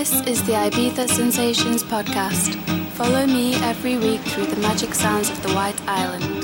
This is the Ibiza Sensations podcast. Follow me every week through the magic sounds of the White Island.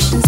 Bye.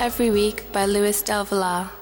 Every week by Luis Del Villar.